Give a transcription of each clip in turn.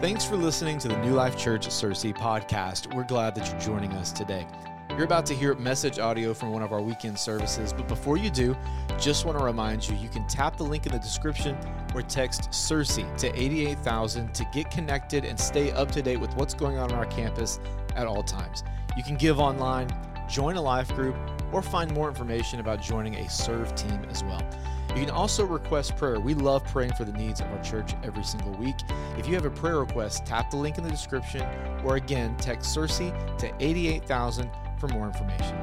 Thanks for listening to the New Life Church Searcy podcast. We're glad that you're joining us today. You're about to hear message audio from one of our weekend services, but before you do, just want to remind you you can tap the link in the description or text Searcy to 88000 to get connected and stay up to date with what's going on on our campus at all times. You can give online, join a life group, or find more information about joining a serve team as well. You can also request prayer. We love praying for the needs of our church every single week. If you have a prayer request, tap the link in the description or again, text Searcy to 88000 for more information.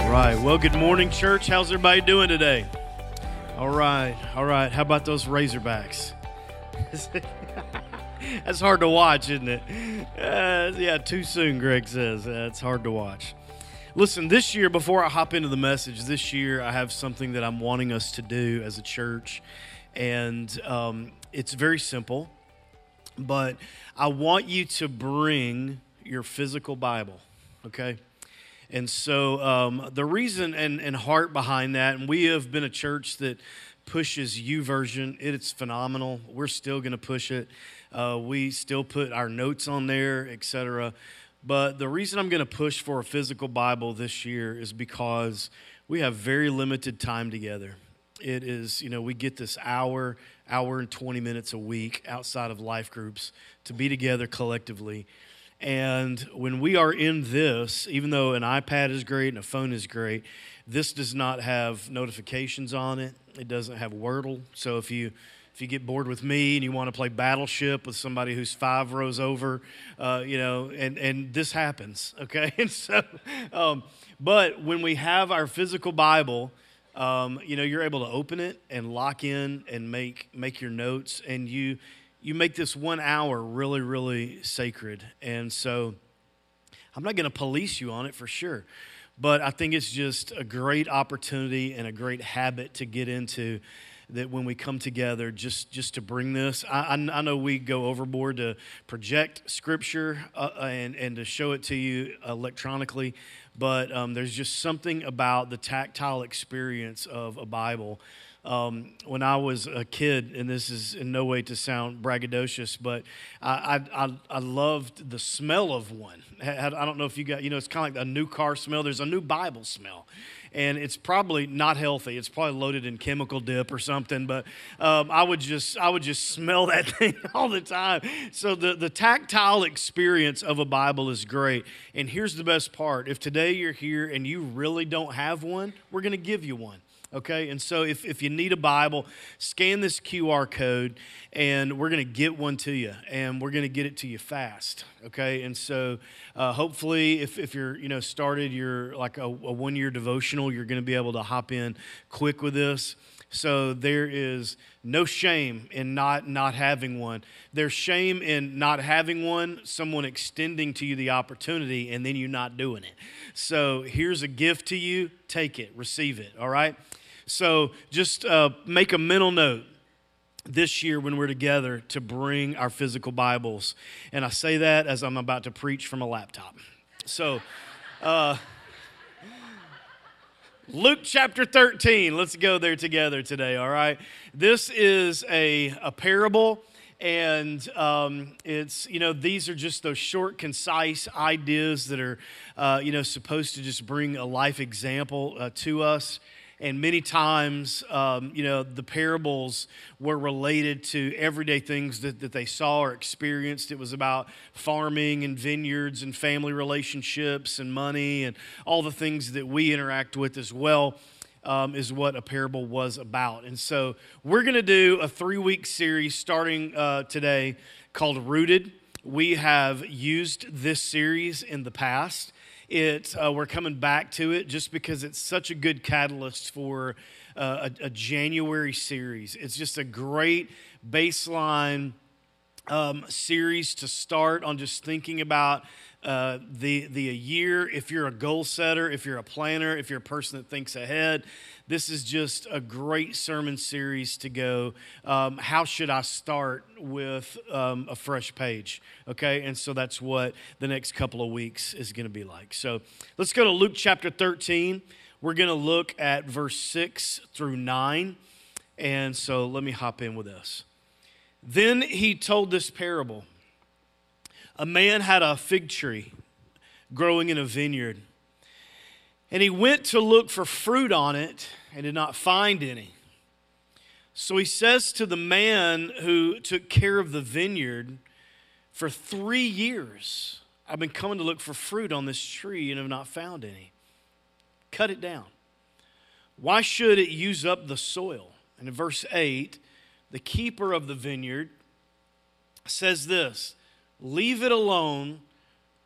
All right. Well, good morning, church. How's everybody doing today? All right. All right. How about those Razorbacks? That's hard to watch, isn't it? Uh, yeah, too soon, Greg says. Uh, it's hard to watch. Listen, this year, before I hop into the message, this year I have something that I'm wanting us to do as a church. And um, it's very simple, but I want you to bring your physical Bible, okay? And so um, the reason and, and heart behind that, and we have been a church that pushes YouVersion. It's phenomenal. We're still going to push it. Uh, we still put our notes on there, etc. But the reason I'm going to push for a physical Bible this year is because we have very limited time together. It is, you know, we get this hour, hour and 20 minutes a week outside of life groups to be together collectively. And when we are in this, even though an iPad is great and a phone is great, this does not have notifications on it. It doesn't have Wordle. So if you if you get bored with me and you want to play Battleship with somebody who's five rows over, uh, you know, and and this happens, okay. And so, um, but when we have our physical Bible, um, you know, you're able to open it and lock in and make make your notes, and you you make this one hour really really sacred. And so, I'm not going to police you on it for sure but I think it's just a great opportunity and a great habit to get into that when we come together just just to bring this i, I know we go overboard to project scripture uh, and, and to show it to you electronically but um, there's just something about the tactile experience of a bible um, when I was a kid, and this is in no way to sound braggadocious, but I, I, I loved the smell of one. I don't know if you got, you know, it's kind of like a new car smell. There's a new Bible smell and it's probably not healthy. It's probably loaded in chemical dip or something. But um, I would just I would just smell that thing all the time. So the the tactile experience of a Bible is great. And here's the best part: if today you're here and you really don't have one, we're going to give you one okay? And so if, if you need a Bible, scan this QR code and we're going to get one to you and we're going to get it to you fast, okay? And so uh, hopefully if, if you're, you know, started your like a, a one year devotional, you're going to be able to hop in quick with this. So there is no shame in not not having one. There's shame in not having one, someone extending to you the opportunity and then you not doing it. So here's a gift to you, take it, receive it, all right? So just uh, make a mental note this year when we're together to bring our physical Bibles. And I say that as I'm about to preach from a laptop. So, uh, Luke chapter 13. Let's go there together today, all right? This is a, a parable, and um, it's, you know, these are just those short, concise ideas that are, uh, you know, supposed to just bring a life example uh, to us. And many times, um, you know, the parables were related to everyday things that, that they saw or experienced. It was about farming and vineyards and family relationships and money and all the things that we interact with as well. Um, is what a parable was about. And so we're going to do a three week series starting uh, today called Rooted. We have used this series in the past. It, uh, we're coming back to it just because it's such a good catalyst for uh, a, a, January series. It's just a great baseline um, series to start on just thinking about uh, the, the year. If you're a goal setter, if you're a planner, if you're a person that thinks ahead, this is just a great sermon series to go. Um, how should I start with um, a fresh page? Okay, and so that's what the next couple of weeks is going to be like. So let's go to Luke chapter 13. We're going to look at verse 6 through 9. And so let me hop in with this. Then he told this parable. A man had a fig tree growing in a vineyard, and he went to look for fruit on it and did not find any. So he says to the man who took care of the vineyard, For three years, I've been coming to look for fruit on this tree and have not found any. Cut it down. Why should it use up the soil? And in verse 8, the keeper of the vineyard says this Leave it alone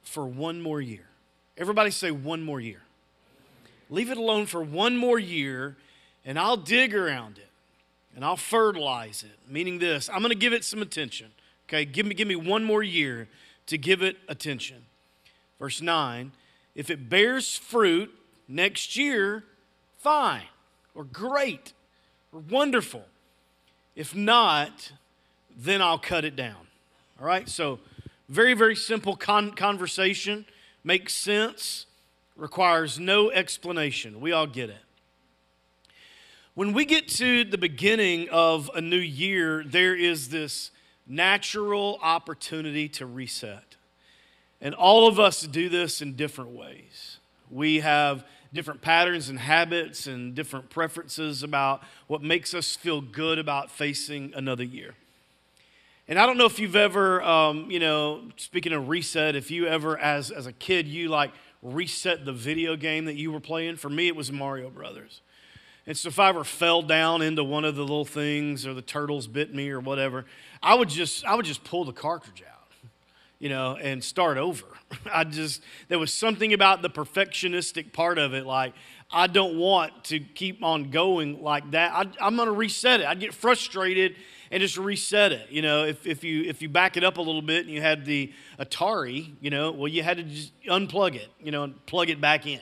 for one more year. Everybody say one more year. Leave it alone for one more year, and I'll dig around it and I'll fertilize it. Meaning this, I'm going to give it some attention. Okay, give me, give me one more year to give it attention. Verse 9 if it bears fruit next year, fine, or great, or wonderful. If not, then I'll cut it down. All right, so very, very simple con- conversation, makes sense, requires no explanation. We all get it. When we get to the beginning of a new year, there is this natural opportunity to reset. And all of us do this in different ways. We have different patterns and habits and different preferences about what makes us feel good about facing another year. And I don't know if you've ever, um, you know, speaking of reset, if you ever, as, as a kid, you like reset the video game that you were playing. For me, it was Mario Brothers. And so if I ever fell down into one of the little things or the turtles bit me or whatever, I would just I would just pull the cartridge out, you know, and start over. I just there was something about the perfectionistic part of it like I don't want to keep on going like that. I, am going to reset it. I'd get frustrated and just reset it. You know, if, if you if you back it up a little bit and you had the Atari, you know, well you had to just unplug it, you know, and plug it back in.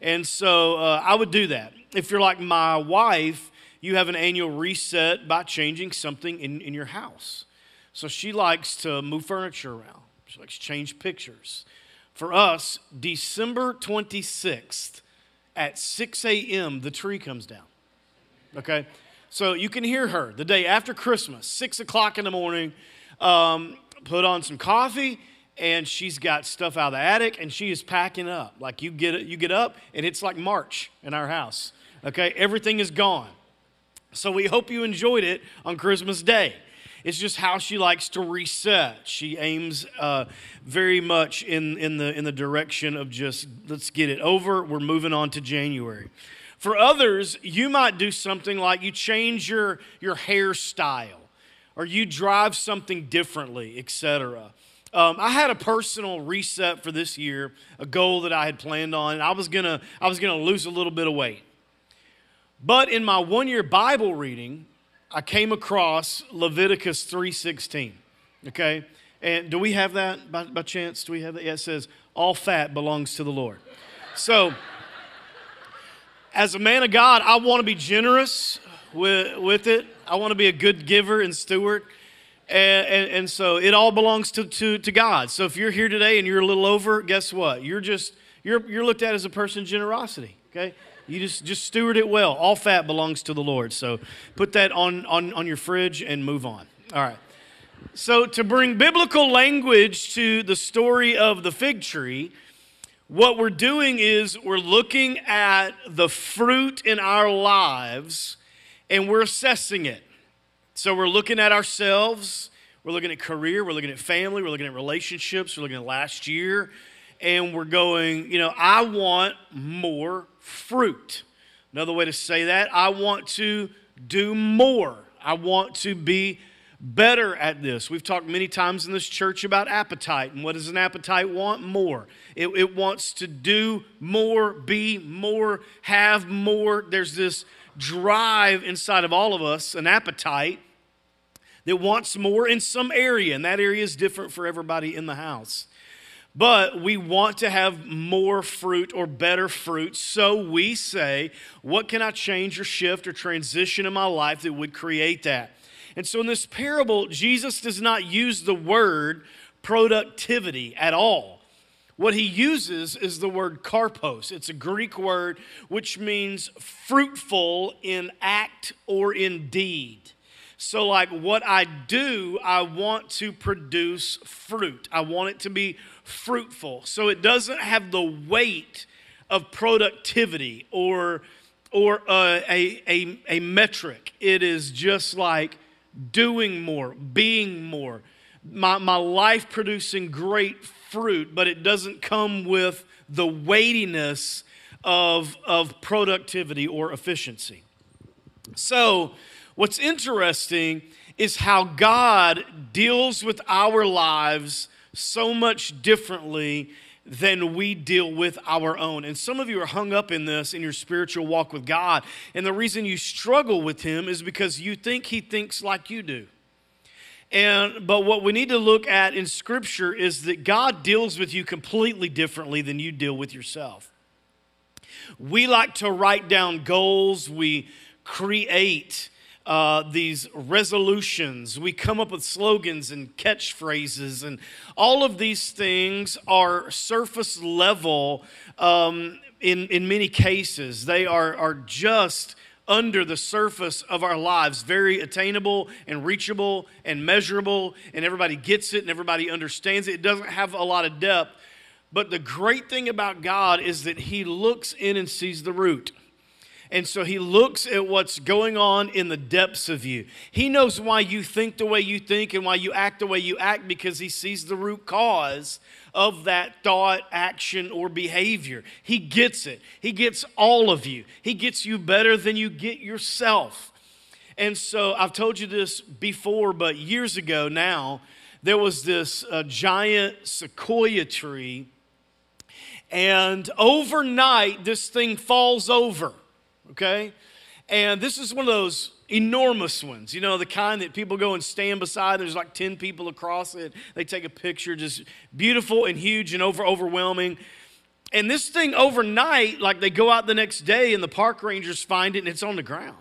And so uh, I would do that if you're like my wife, you have an annual reset by changing something in, in your house. So she likes to move furniture around, she likes to change pictures. For us, December 26th at 6 a.m., the tree comes down. Okay? So you can hear her the day after Christmas, 6 o'clock in the morning, um, put on some coffee, and she's got stuff out of the attic, and she is packing up. Like you get, you get up, and it's like March in our house. Okay, everything is gone. So we hope you enjoyed it on Christmas Day. It's just how she likes to reset. She aims uh, very much in, in, the, in the direction of just let's get it over. We're moving on to January. For others, you might do something like you change your, your hairstyle or you drive something differently, etc. Um, I had a personal reset for this year, a goal that I had planned on. I was gonna, I was gonna lose a little bit of weight. But in my one year Bible reading, I came across Leviticus 3.16, okay? And do we have that by, by chance? Do we have that? Yeah, it says, all fat belongs to the Lord. So, as a man of God, I want to be generous with, with it. I want to be a good giver and steward. And, and, and, so it all belongs to, to, to God. So if you're here today and you're a little over, guess what? You're just, you're, you're looked at as a person generosity, okay? You just, just steward it well. All fat belongs to the Lord. So put that on, on, on your fridge and move on. All right. So, to bring biblical language to the story of the fig tree, what we're doing is we're looking at the fruit in our lives and we're assessing it. So, we're looking at ourselves, we're looking at career, we're looking at family, we're looking at relationships, we're looking at last year, and we're going, you know, I want more fruit. Another way to say that, I want to do more. I want to be better at this. We've talked many times in this church about appetite. And what does an appetite want? More. It, it, wants to do more, be more, have more. There's this drive inside of all of us, an appetite that wants more in some area. And that area is different for everybody in the house but we want to have more fruit or better fruit. So we say, what can I change or shift or transition in my life that would create that? And so in this parable, Jesus does not use the word productivity at all. what he uses is the word karpos. It's a Greek word which means fruitful in act or in deed. So, like what I do, I want to produce fruit. I want it to be fruitful. So it doesn't have the weight of productivity or or uh, a, a, a metric. It is just like doing more, being more, my, my life producing great fruit, but it doesn't come with the weightiness of, of productivity or efficiency. So, what's interesting is how God deals with our lives so much differently than we deal with our own. And some of you are hung up in this in your spiritual walk with God. And the reason you struggle with Him is because you think He thinks like you do. And but what we need to look at in scripture is that God deals with you completely differently than you deal with yourself. We like to write down goals, we create uh, these resolutions. We come up with slogans and catchphrases, and all of these things are surface level um, in, in many cases. They are, are just under the surface of our lives, very attainable and reachable and measurable, and everybody gets it and everybody understands it. It doesn't have a lot of depth. But the great thing about God is that He looks in and sees the root. And so he looks at what's going on in the depths of you. He knows why you think the way you think and why you act the way you act because he sees the root cause of that thought, action, or behavior. He gets it. He gets all of you. He gets you better than you get yourself. And so I've told you this before, but years ago now, there was this uh, giant sequoia tree. And overnight, this thing falls over okay? And this is one of those enormous ones, you know, the kind that people go and stand beside. There's like 10 people across it. They take a picture, just beautiful and huge and over overwhelming. And this thing overnight, like they go out the next day and the park rangers find it and it's on the ground.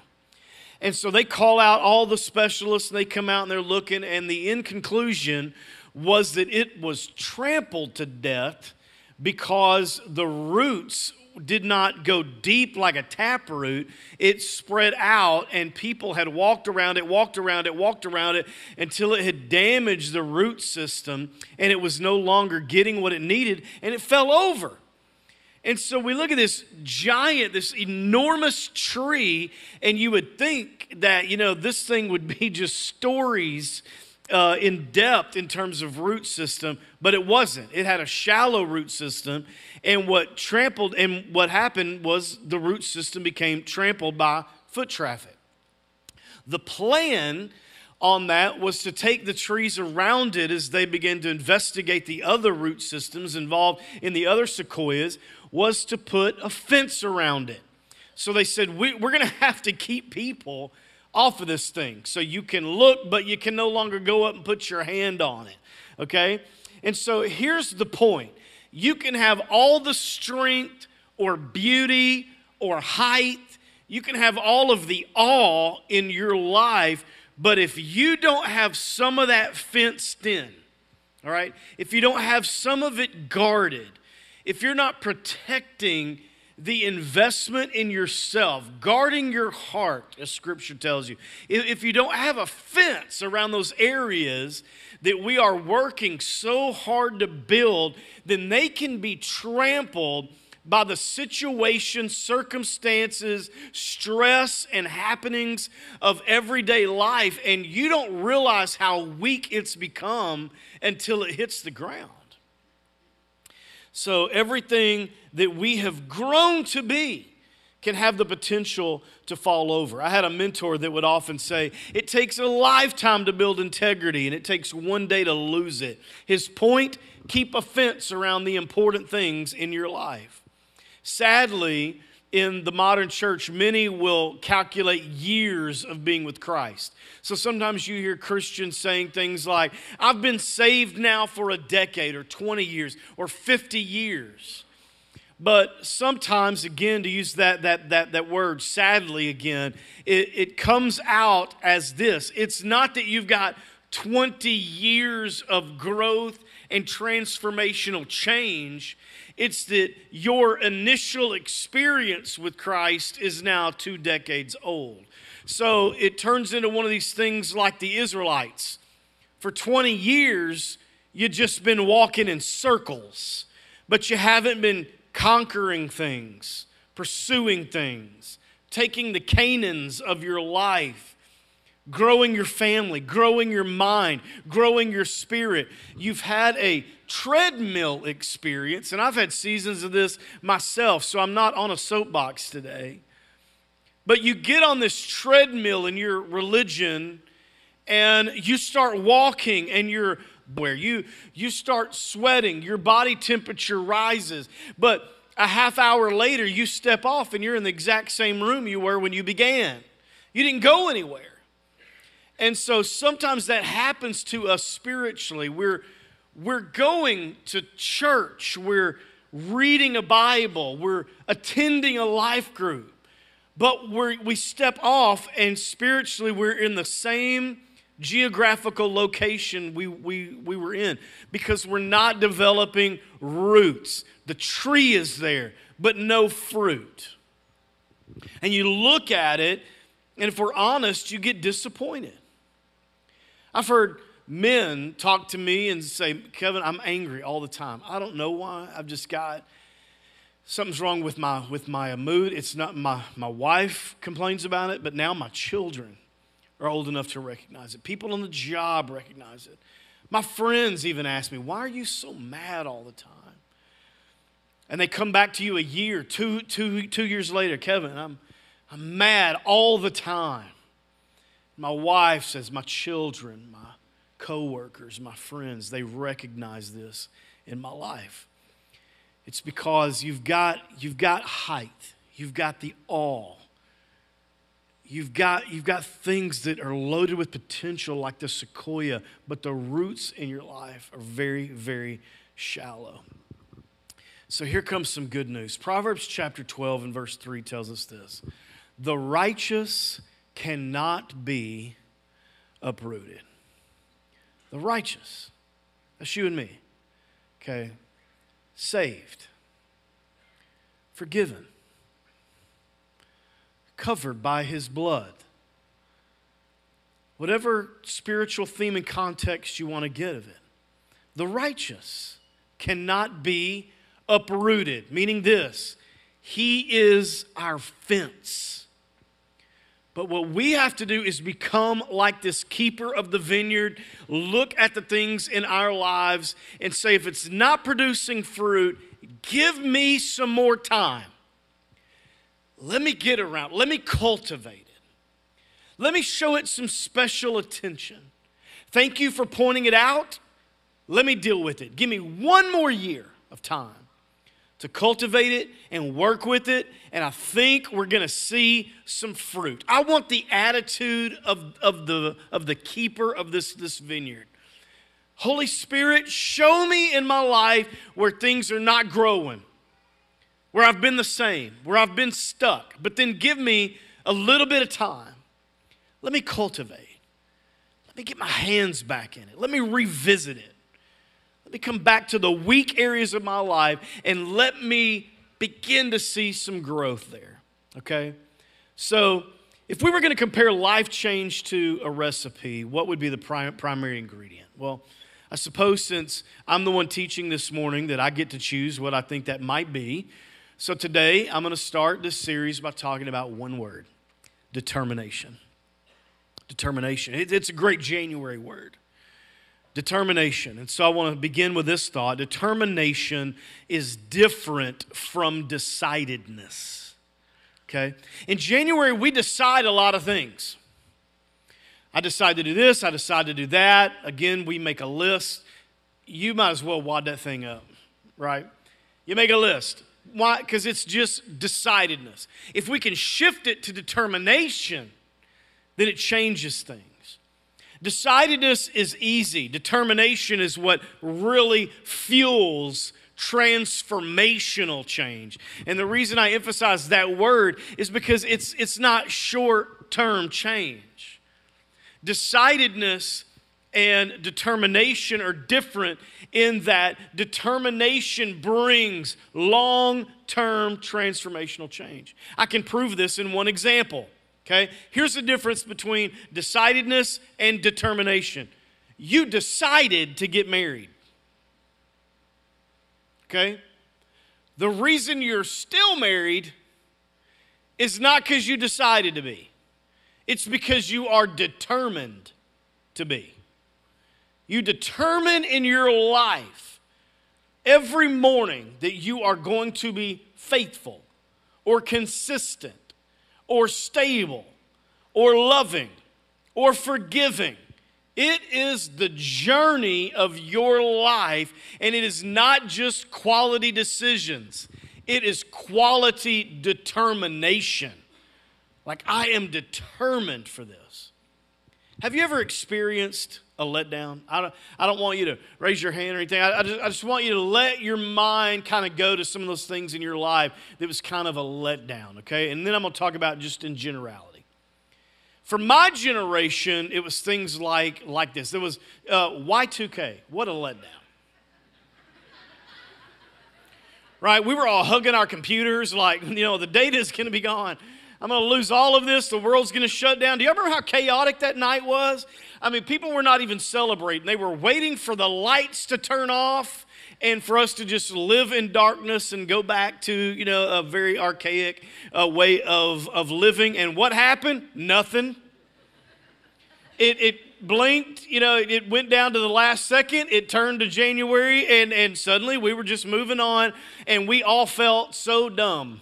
And so they call out all the specialists and they come out and they're looking. And the end conclusion was that it was trampled to death because the roots did not go deep like a taproot. It spread out, and people had walked around it, walked around it, walked around it until it had damaged the root system and it was no longer getting what it needed and it fell over. And so we look at this giant, this enormous tree, and you would think that, you know, this thing would be just stories uh, in depth in terms of root system, but it wasn't. It had a shallow root system, and what trampled and what happened was the root system became trampled by foot traffic. The plan on that was to take the trees around it as they began to investigate the other root systems involved in the other sequoias was to put a fence around it. So they said, we, are going to have to keep people off of this thing. So you can look, but you can no longer go up and put your hand on it. Okay? And so here's the point you can have all the strength or beauty or height, you can have all of the awe in your life, but if you don't have some of that fenced in, all right, if you don't have some of it guarded, if you're not protecting the investment in yourself, guarding your heart, as scripture tells you. If you don't have a fence around those areas that we are working so hard to build, then they can be trampled by the situation, circumstances, stress, and happenings of everyday life, and you don't realize how weak it's become until it hits the ground. So, everything that we have grown to be can have the potential to fall over. I had a mentor that would often say, It takes a lifetime to build integrity and it takes one day to lose it. His point keep a fence around the important things in your life. Sadly, in the modern church, many will calculate years of being with Christ. So sometimes you hear Christians saying things like, I've been saved now for a decade or 20 years or 50 years. But sometimes, again, to use that, that, that, that word, sadly, again, it, it comes out as this it's not that you've got 20 years of growth and transformational change. It's that your initial experience with Christ is now two decades old. So it turns into one of these things like the Israelites. For 20 years, you've just been walking in circles, but you haven't been conquering things, pursuing things, taking the Canaans of your life growing your family, growing your mind, growing your spirit. You've had a treadmill experience, and I've had seasons of this myself, so I'm not on a soapbox today. But you get on this treadmill in your religion and you start walking and you're where you you start sweating, your body temperature rises, but a half hour later you step off and you're in the exact same room you were when you began. You didn't go anywhere. And so sometimes that happens to us spiritually. We're, we're going to church, we're reading a Bible, we're attending a life group, but we we step off and spiritually we're in the same geographical location we, we, we were in because we're not developing roots. The tree is there, but no fruit. And you look at it, and if we're honest, you get disappointed. I've heard men talk to me and say, Kevin, I'm angry all the time. I don't know why. I've just got something's wrong with my with my mood. It's not my my wife complains about it, but now my children are old enough to recognize it. People on the job recognize it. My friends even ask me, "Why are you so mad all the time?" And they come back to you a year, two, two, two years later, Kevin, I'm, I'm mad all the time. My wife says, my children, my coworkers, my friends, they recognize this in my life. It's because you've got, you've got height, you've got the awe, you've got, you've got things that are loaded with potential like the sequoia, but the roots in your life are very, very shallow. So here comes some good news. Proverbs chapter 12 and verse 3 tells us this The righteous cannot be uprooted. The righteous, that's you and me, okay, saved, forgiven, covered by his blood. Whatever spiritual theme and context you want to get of it, the righteous cannot be uprooted, meaning this He is our fence. But what we have to do is become like this keeper of the vineyard, look at the things in our lives and say, if it's not producing fruit, give me some more time. Let me get around, let me cultivate it. Let me show it some special attention. Thank you for pointing it out. Let me deal with it. Give me one more year of time to cultivate it and work with it, and I think we're gonna see some fruit. I want the attitude of, of, the, of the keeper of this, this vineyard. Holy Spirit, show me in my life where things are not growing, where I've been the same, where I've been stuck, but then give me a little bit of time. Let me cultivate. Let me get my hands back in it. Let me revisit it. Let me come back to the weak areas of my life and let me begin to see some growth there. Okay? So, if we were going to compare life change to a recipe, what would be the prim- primary ingredient? Well, I suppose since I'm the one teaching this morning that I get to choose what I think that might be. So today I'm going to start this series by talking about one word determination. Determination. it's a great January word. Determination. And so I want to begin with this thought determination is different from decidedness. Okay? In January, we decide a lot of things. I decide to do this, I decide to do that. Again, we make a list. You might as well wad that thing up, right? You make a list. Why? Because it's just decidedness. If we can shift it to determination, then it changes things. Decidedness is easy, determination is what really fuels transformational change. And the reason I emphasize that word is because it's, it's not short term change. Decidedness and determination are different in that determination brings long term transformational change. I can prove this in one example. Okay? Here's the difference between decidedness and determination. You decided to get married. Okay? The reason you're still married is not because you decided to be, it's because you are determined to be. You determine in your life every morning that you are going to be faithful or consistent or stable or loving or forgiving. It is the journey of your life, and it is not just quality decisions, it is quality determination. Like, I am determined for this. Have you ever experienced a letdown? I don't, I don't want you to raise your hand or anything. I, I, just, I just want you to let your mind kind of go to some of those things in your life that was kind of a letdown, okay? And then I'm going to talk about just in generality. For my generation, it was things like, like this. There was uh, Y2K. What a letdown. right? We were all hugging our computers like, you know, the data is going to be gone. I'm going to lose all of this. The world's going to shut down. Do you remember how chaotic that night was? I mean, people were not even celebrating. They were waiting for the lights to turn off and for us to just live in darkness and go back to, you know, a very archaic uh, way of, of living. And what happened? Nothing. It, it blinked, you know, it went down to the last second. It turned to January, and, and suddenly we were just moving on, and we all felt so dumb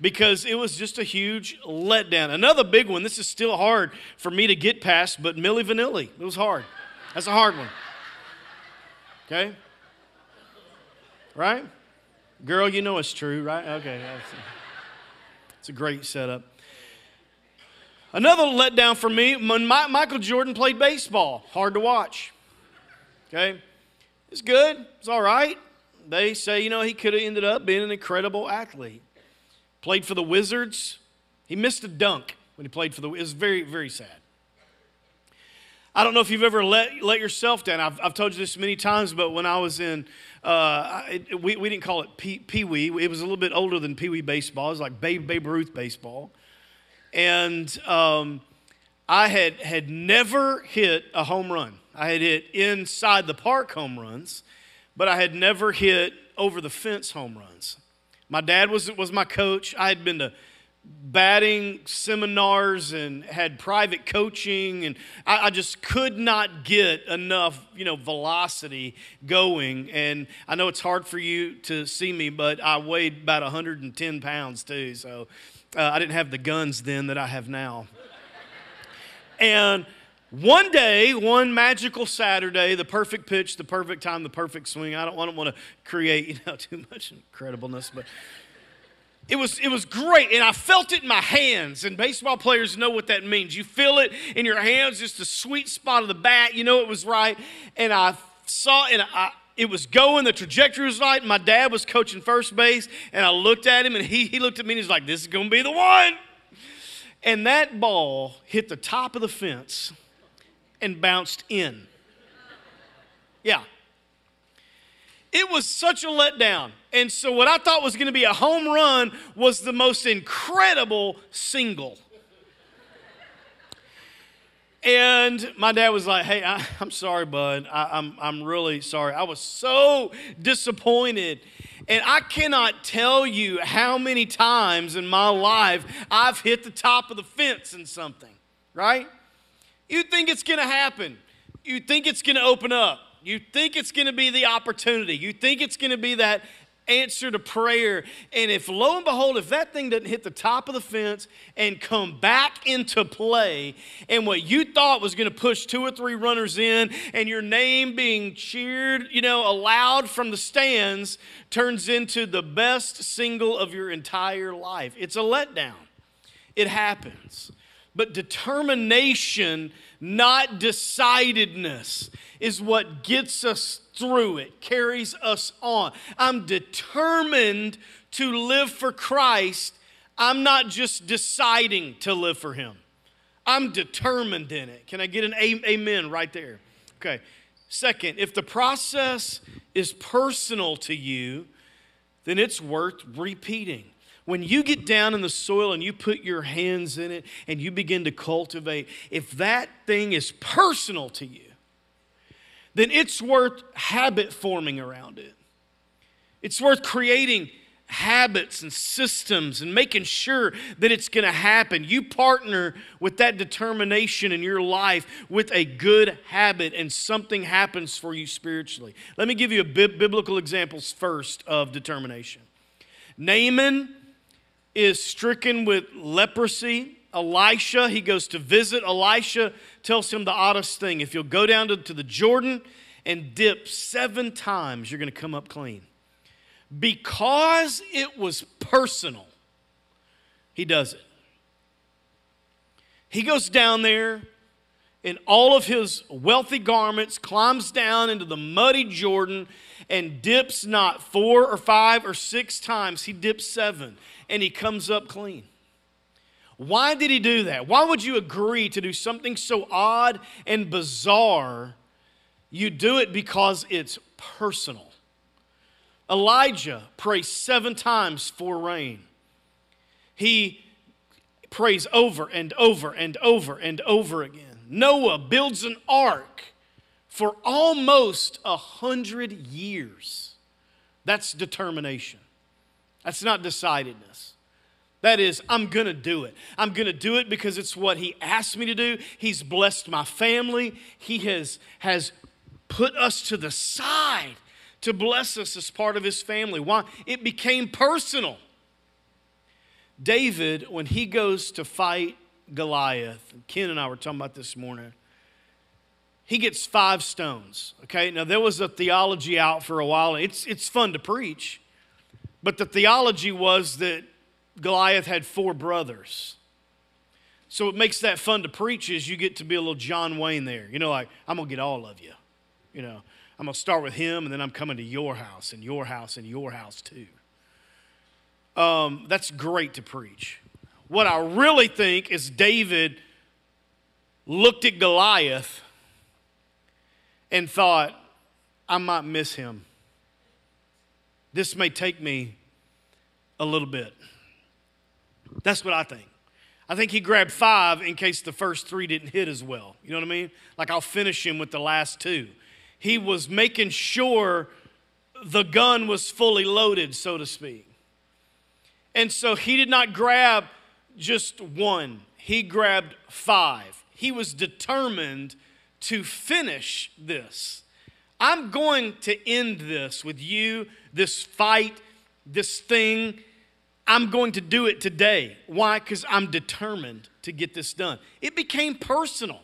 because it was just a huge letdown. Another big one, this is still hard for me to get past, but Milli Vanilli. It was hard. That's a hard one. Okay? Right? Girl, you know it's true, right? Okay. It's a great setup. Another letdown for me when Michael Jordan played baseball. Hard to watch. Okay? It's good. It's all right. They say, you know, he could have ended up being an incredible athlete. Played for the Wizards. He missed a dunk when he played for the It was very, very sad. I don't know if you've ever let, let yourself down. I've, I've told you this many times, but when I was in, uh, it, we, we didn't call it Pee Wee. It was a little bit older than Pee Wee baseball. It was like Babe, Babe Ruth baseball. And um, I had, had never hit a home run. I had hit inside the park home runs, but I had never hit over the fence home runs. My dad was, was my coach. I had been to batting seminars and had private coaching and I, I, just could not get enough you know velocity going and i know it's hard for you to see me but i weighed about 110 pounds too so uh, i didn't have the guns then that i have now and one day, one magical Saturday, the perfect pitch, the perfect time, the perfect swing. I don't, I don't want to create, you know, too much incredibleness, but it was, it was great. And I felt it in my hands. And baseball players know what that means. You feel it in your hands, just the sweet spot of the bat. You know it was right. And I saw, and I, it was going, the trajectory was right. My dad was coaching first base, and I looked at him, and he, he looked at me and he's like, This is going to be the one. And that ball hit the top of the fence and bounced in. Yeah. It was such a letdown. And so, what I thought was going to be a home run was the most incredible single. And my dad was like, Hey, I, am sorry, bud. I, I'm, I'm really sorry. I was so disappointed. And I cannot tell you how many times in my life I've hit the top of the fence in something, right? You think it's going to happen. You think it's going to open up. You think it's going to be the opportunity. You think it's going to be that answer to prayer. And if lo and behold, if that thing doesn't hit the top of the fence and come back into play, and what you thought was going to push two or three runners in, and your name being cheered, you know, aloud from the stands, turns into the best single of your entire life. It's a letdown. It happens. But determination, not decidedness, is what gets us through it, carries us on. I'm determined to live for Christ. I'm not just deciding to live for Him, I'm determined in it. Can I get an amen right there? Okay. Second, if the process is personal to you, then it's worth repeating. When you get down in the soil and you put your hands in it and you begin to cultivate, if that thing is personal to you, then it's worth habit forming around it. It's worth creating habits and systems and making sure that it's going to happen. You partner with that determination in your life with a good habit, and something happens for you spiritually. Let me give you a biblical examples first of determination. Naaman is stricken with leprosy. Elisha, he goes to visit. Elisha tells him the oddest thing if you'll go down to, to the Jordan and dip seven times, you're going to come up clean because it was personal, he does it. He goes down there in all of his wealthy garments, climbs down into the muddy Jordan, and dips not four or five or six times. He dips seven, and he comes up clean. Why did he do that? Why would you agree to do something so odd and bizarre? You do it because it's personal. Elijah prays seven times for rain. He prays over and over and over and over again. Noah builds an ark for almost a hundred years. That's determination. That's not decidedness. That is, I'm gonna do it. I'm gonna do it because it's what He asked me to do. He's blessed my family. He has, has put us to the side to bless us as part of his family. Why? It became personal. David, when he goes to fight Goliath, Ken and I were talking about this morning, he gets five stones. Okay, now there was a theology out for a while. It's, it's fun to preach, but the theology was that Goliath had four brothers. So what makes that fun to preach is you get to be a little John Wayne there. You know, like, I'm going to get all of you. You know, I'm going to start with him, and then I'm coming to your house, and your house, and your house too. Um, that's great to preach. What I really think is David looked at Goliath and thought, I might miss him. This may take me a little bit. That's what I think. I think he grabbed five in case the first three didn't hit as well. You know what I mean? Like I'll finish him with the last two he was making sure the gun was fully loaded, so to speak. And so he did not grab just one, he grabbed five. He was determined to finish this. I'm going to end this with you, this fight, this thing. I'm going to do it today. Why? Because I'm determined to get this done. It became personal.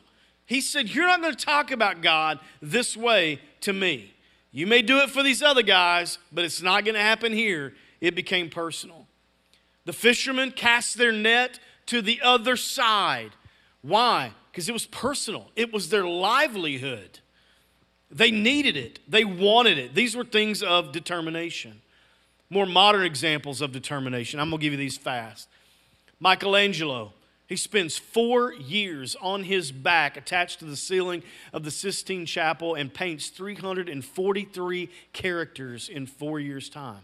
He said, You're not going to talk about God this way to me. You may do it for these other guys, but it's not going to happen here. It became personal. The fishermen cast their net to the other side. Why? Because it was personal, it was their livelihood. They needed it, they wanted it. These were things of determination. More modern examples of determination. I'm going to give you these fast. Michelangelo he spends four years on his back attached to the ceiling of the Sistine Chapel and paints 343 characters in four years' time.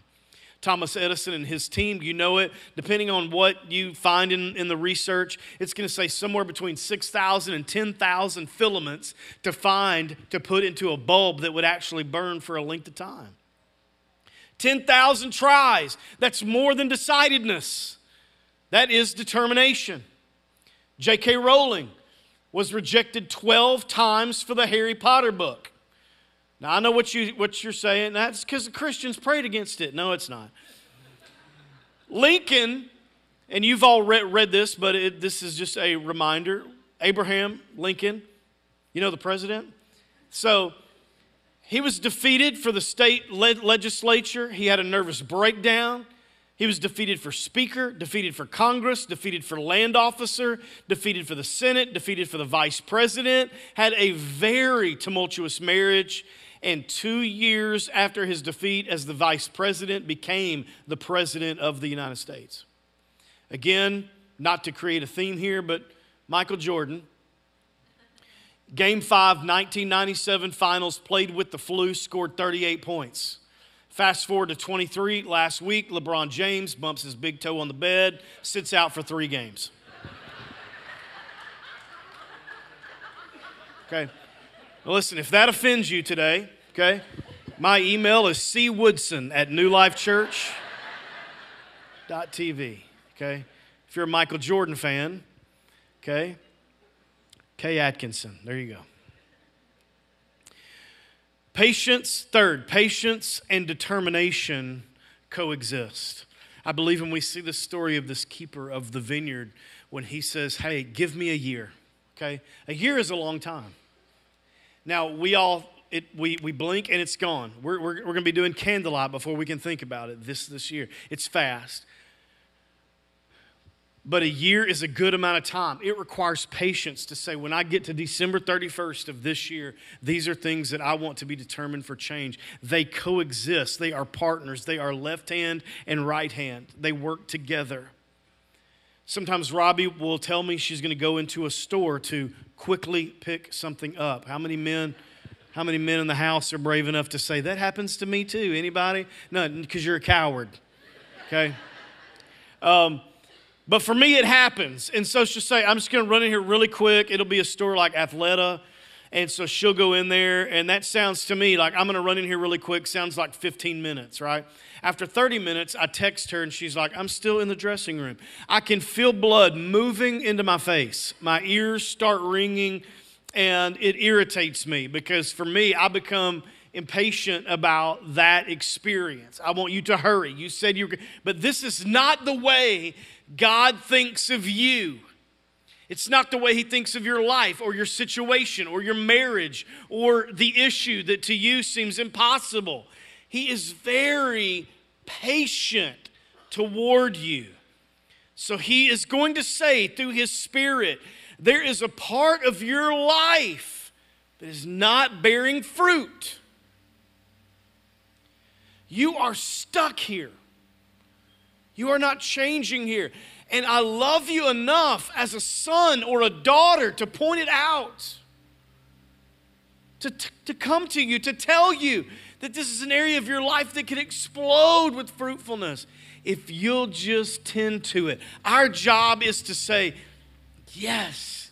Thomas Edison and his team, you know it, depending on what you find in, in the research, it's going to say somewhere between 6,000 and 10,000 filaments to find to put into a bulb that would actually burn for a length of time. 10,000 tries, that's more than decidedness. That is determination. J.K. Rowling was rejected 12 times for the Harry Potter book. Now, I know what, you, what you're saying. That's because the Christians prayed against it. No, it's not. Lincoln, and you've all read, read this, but it, this is just a reminder Abraham Lincoln, you know the president? So, he was defeated for the state legislature. He had a nervous breakdown. He was defeated for Speaker, defeated for Congress, defeated for land officer, defeated for the Senate, defeated for the Vice President, had a very tumultuous marriage. And two years after his defeat as the Vice President, became the President of the United States. Again, not to create a theme here, but Michael Jordan Game 5, 1997 finals, played with the flu, scored 38 points. Fast forward to 23, last week, LeBron James bumps his big toe on the bed, sits out for three games. Okay? Listen, if that offends you today, okay, my email is cwoodson at newlifechurch.tv, okay? If you're a Michael Jordan fan, okay, Kay Atkinson, there you go. Patience, third, patience and determination coexist. I believe when we see the story of this keeper of the vineyard, when he says, Hey, give me a year, okay? A year is a long time. Now, we all, it, we, we blink and it's gone. We're, we're, we're going to be doing candlelight before we can think about it this, this year. It's fast. But a year is a good amount of time. It requires patience to say, when I get to December 31st of this year, these are things that I want to be determined for change. They coexist, they are partners, they are left hand and right hand, they work together. Sometimes Robbie will tell me she's going to go into a store to quickly pick something up. How many men? How many men in the house are brave enough to say that happens to me too? Anybody? No, because you're a coward. Okay. Um, but for me, it happens. And so she'll say, I'm just going to run in here really quick. It'll be a store like Athleta. And so she'll go in there, and that sounds to me like I'm going to run in here really quick. Sounds like 15 minutes, right? After 30 minutes, I text her, and she's like, I'm still in the dressing room. I can feel blood moving into my face. My ears start ringing, and it irritates me because for me, I become impatient about that experience. I want you to hurry. You said you were, but this is not the way God thinks of you. It's not the way He thinks of your life or your situation or your marriage or the issue that to you seems impossible. He is very patient toward you. So He is going to say through His Spirit, there is a part of your life that is not bearing fruit. You are stuck here. You are not changing here. And I love you enough as a son or a daughter to point it out, to, to come to you, to tell you that this is an area of your life that can explode with fruitfulness if you'll just tend to it. Our job is to say, Yes,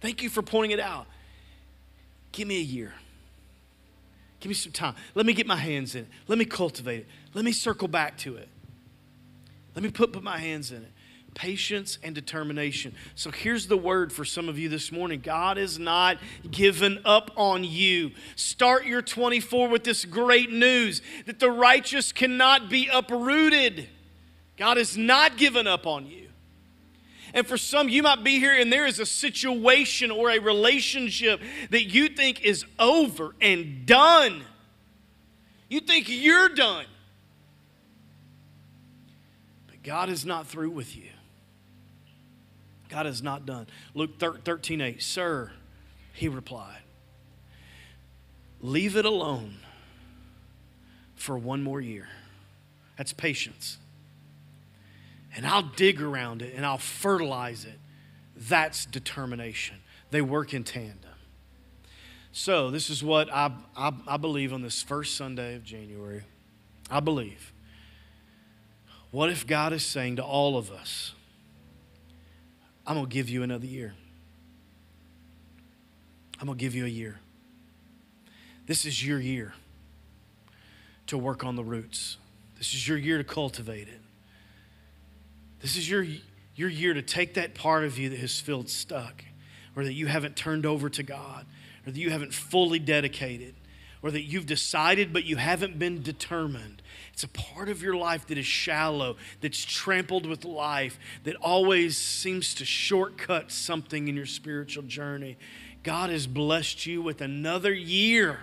thank you for pointing it out. Give me a year. Give me some time. Let me get my hands in it. Let me cultivate it. Let me circle back to it. Let me put, put my hands in it patience and determination. So here's the word for some of you this morning God is not given up on you. Start your 24 with this great news that the righteous cannot be uprooted. God has not given up on you. And for some, you might be here and there is a situation or a relationship that you think is over and done. You think you're done. God is not through with you. God is not done. Luke 13 8, Sir, he replied, leave it alone for one more year. That's patience. And I'll dig around it and I'll fertilize it. That's determination. They work in tandem. So, this is what I, I, I believe on this first Sunday of January. I believe. What if God is saying to all of us, I'm going to give you another year. I'm going to give you a year. This is your year to work on the roots. This is your year to cultivate it. This is your, your year to take that part of you that has felt stuck, or that you haven't turned over to God, or that you haven't fully dedicated, or that you've decided but you haven't been determined. It's a part of your life that is shallow, that's trampled with life, that always seems to shortcut something in your spiritual journey. God has blessed you with another year.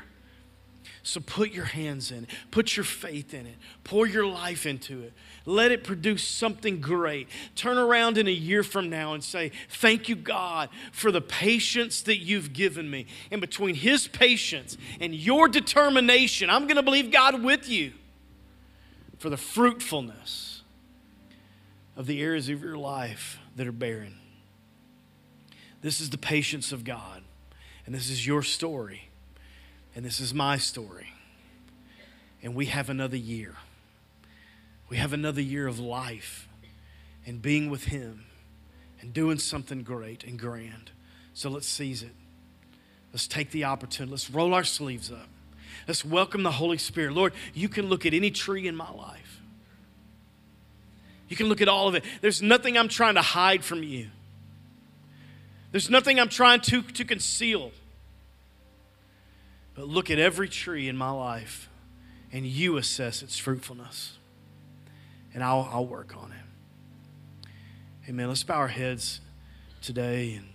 So put your hands in it, put your faith in it, pour your life into it. Let it produce something great. Turn around in a year from now and say, Thank you, God, for the patience that you've given me. And between His patience and your determination, I'm going to believe God with you for the fruitfulness of the areas of your life that are barren. This is the patience of God. And this is your story. And this is my story. And we have another year. We have another year of life and being with Him and doing something great and grand. So let's seize it. Let's take the opportunity. Let's roll our sleeves up. Let's welcome the Holy Spirit. Lord, you can look at any tree in my life. You can look at all of it. There's nothing I'm trying to hide from you. There's nothing I'm trying to, to conceal. But look at every tree in my life and you assess its fruitfulness. And I'll, I'll work on it. Amen. Let's bow our heads today and